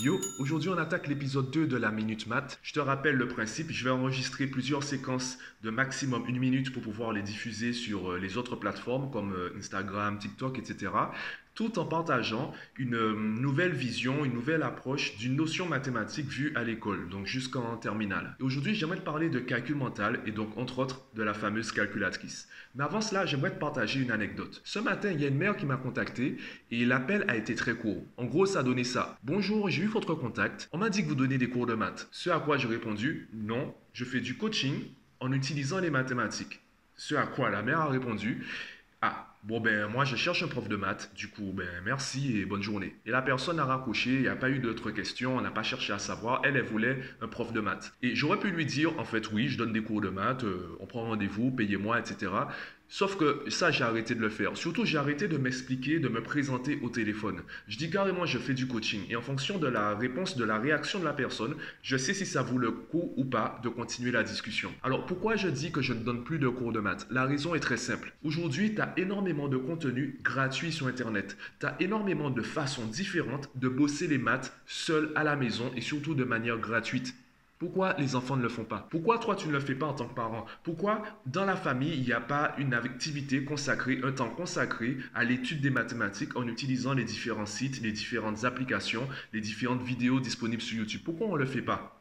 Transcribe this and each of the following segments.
Yo, aujourd'hui on attaque l'épisode 2 de la Minute Math. Je te rappelle le principe, je vais enregistrer plusieurs séquences de maximum une minute pour pouvoir les diffuser sur euh, les autres plateformes comme euh, Instagram, TikTok, etc tout en partageant une euh, nouvelle vision, une nouvelle approche d'une notion mathématique vue à l'école, donc jusqu'en terminale. Et aujourd'hui, j'aimerais te parler de calcul mental et donc entre autres de la fameuse calculatrice. Mais avant cela, j'aimerais te partager une anecdote. Ce matin, il y a une mère qui m'a contacté et l'appel a été très court. En gros, ça a donné ça. Bonjour, j'ai eu votre contact. On m'a dit que vous donnez des cours de maths. Ce à quoi j'ai répondu, non, je fais du coaching en utilisant les mathématiques. Ce à quoi la mère a répondu, bon ben moi je cherche un prof de maths, du coup ben merci et bonne journée. Et la personne a raccroché, il n'y a pas eu d'autres questions, on n'a pas cherché à savoir, elle, elle voulait un prof de maths. Et j'aurais pu lui dire, en fait oui, je donne des cours de maths, euh, on prend rendez-vous, payez-moi, etc. Sauf que ça, j'ai arrêté de le faire. Surtout, j'ai arrêté de m'expliquer, de me présenter au téléphone. Je dis carrément, je fais du coaching. Et en fonction de la réponse, de la réaction de la personne, je sais si ça vaut le coup ou pas de continuer la discussion. Alors, pourquoi je dis que je ne donne plus de cours de maths? La raison est très simple. Aujourd'hui, tu as énormément de contenu gratuit sur Internet. Tu as énormément de façons différentes de bosser les maths seul à la maison et surtout de manière gratuite. Pourquoi les enfants ne le font pas? Pourquoi toi tu ne le fais pas en tant que parent? Pourquoi dans la famille il n'y a pas une activité consacrée, un temps consacré à l'étude des mathématiques en utilisant les différents sites, les différentes applications, les différentes vidéos disponibles sur YouTube? Pourquoi on ne le fait pas?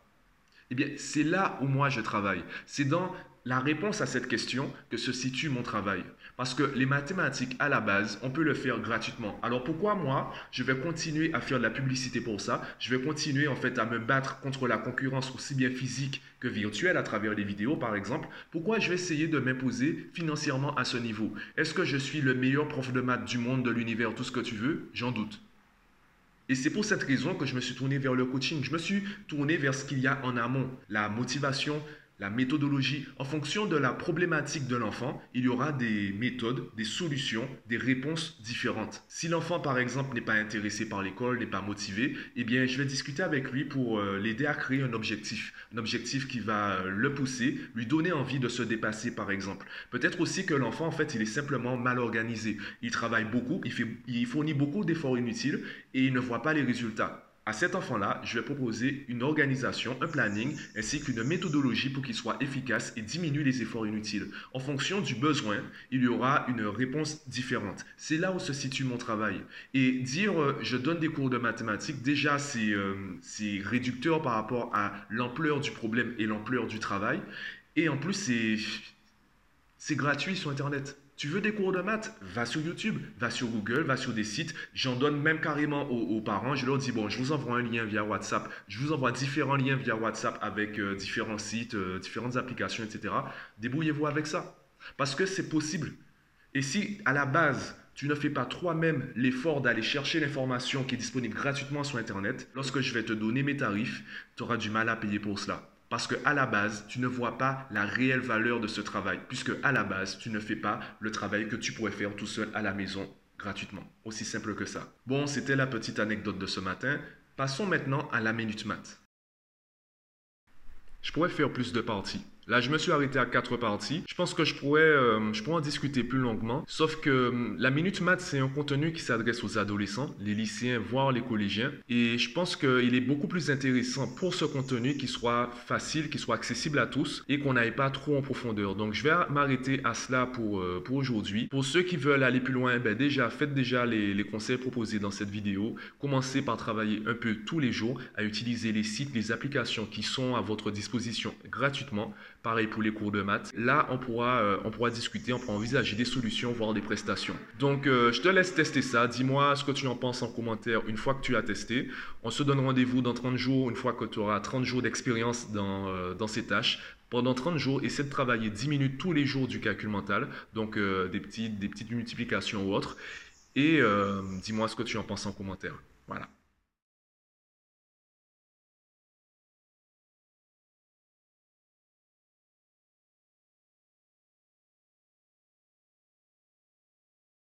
Eh bien c'est là où moi je travaille. C'est dans la réponse à cette question que se situe mon travail. Parce que les mathématiques, à la base, on peut le faire gratuitement. Alors pourquoi moi, je vais continuer à faire de la publicité pour ça? Je vais continuer en fait à me battre contre la concurrence aussi bien physique que virtuelle à travers les vidéos par exemple? Pourquoi je vais essayer de m'imposer financièrement à ce niveau? Est-ce que je suis le meilleur prof de maths du monde, de l'univers, tout ce que tu veux? J'en doute. Et c'est pour cette raison que je me suis tourné vers le coaching. Je me suis tourné vers ce qu'il y a en amont, la motivation, la méthodologie, en fonction de la problématique de l'enfant, il y aura des méthodes, des solutions, des réponses différentes. Si l'enfant, par exemple, n'est pas intéressé par l'école, n'est pas motivé, eh bien, je vais discuter avec lui pour euh, l'aider à créer un objectif. Un objectif qui va euh, le pousser, lui donner envie de se dépasser, par exemple. Peut-être aussi que l'enfant, en fait, il est simplement mal organisé. Il travaille beaucoup, il, fournit beaucoup d'efforts inutiles et il ne voit pas les résultats. À cet enfant-là, je vais proposer une organisation, un planning, ainsi qu'une méthodologie pour qu'il soit efficace et diminue les efforts inutiles. En fonction du besoin, il y aura une réponse différente. C'est là où se situe mon travail. Et dire euh, je donne des cours de mathématiques, déjà euh, c'est réducteur par rapport à l'ampleur du problème et l'ampleur du travail. Et en plus, c'est gratuit sur Internet. Tu veux des cours de maths? Va sur YouTube, va sur Google, va sur des sites. J'en donne même carrément aux, parents. Je leur dis, bon, je vous envoie un lien via WhatsApp. Je vous envoie différents liens via WhatsApp avec euh, différents sites, euh, différentes applications, etc. Débrouillez-vous avec ça. Parce que c'est possible. Et si à la base, tu ne fais pas toi-même l'effort d'aller chercher l'information qui est disponible gratuitement sur Internet, lorsque je vais te donner mes tarifs, tu auras du mal à payer pour cela. Parce que à la base, tu ne vois pas la réelle valeur de ce travail, puisque à la base, tu ne fais pas le travail que tu pourrais faire tout seul à la maison gratuitement. Aussi simple que ça. Bon, c'était la petite anecdote de ce matin. Passons maintenant à la minute math. Je pourrais faire plus de parties. Là, je me suis arrêté à quatre parties. Je pense que je pourrais, euh, je pourrais en discuter plus longuement. Sauf que euh, la Minute Math, c'est un contenu qui s'adresse aux adolescents, les lycéens, voire les collégiens. Et je pense qu'il est beaucoup plus intéressant pour ce contenu qui soit facile, qui soit accessible à tous et qu'on n'aille pas trop en profondeur. Donc, je vais m'arrêter à cela pour, euh, pour aujourd'hui. Pour ceux qui veulent aller plus loin, ben déjà, faites déjà les, les conseils proposés dans cette vidéo. Commencez par travailler un peu tous les jours à utiliser les sites, les applications qui sont à votre disposition gratuitement Pareil pour les cours de maths. Là, on pourra, euh, on pourra discuter, on pourra envisager des solutions, voire des prestations. Donc, euh, je te laisse tester ça. Dis-moi ce que tu en penses en commentaire une fois que tu as testé. On se donne rendez-vous dans 30 jours, une fois que tu auras 30 jours d'expérience dans, euh, dans ces tâches. Pendant 30 jours, essaie de travailler 10 minutes tous les jours du calcul mental, donc des, petites, des petites multiplications ou autres. Et dis-moi ce que tu en penses en commentaire. Voilà.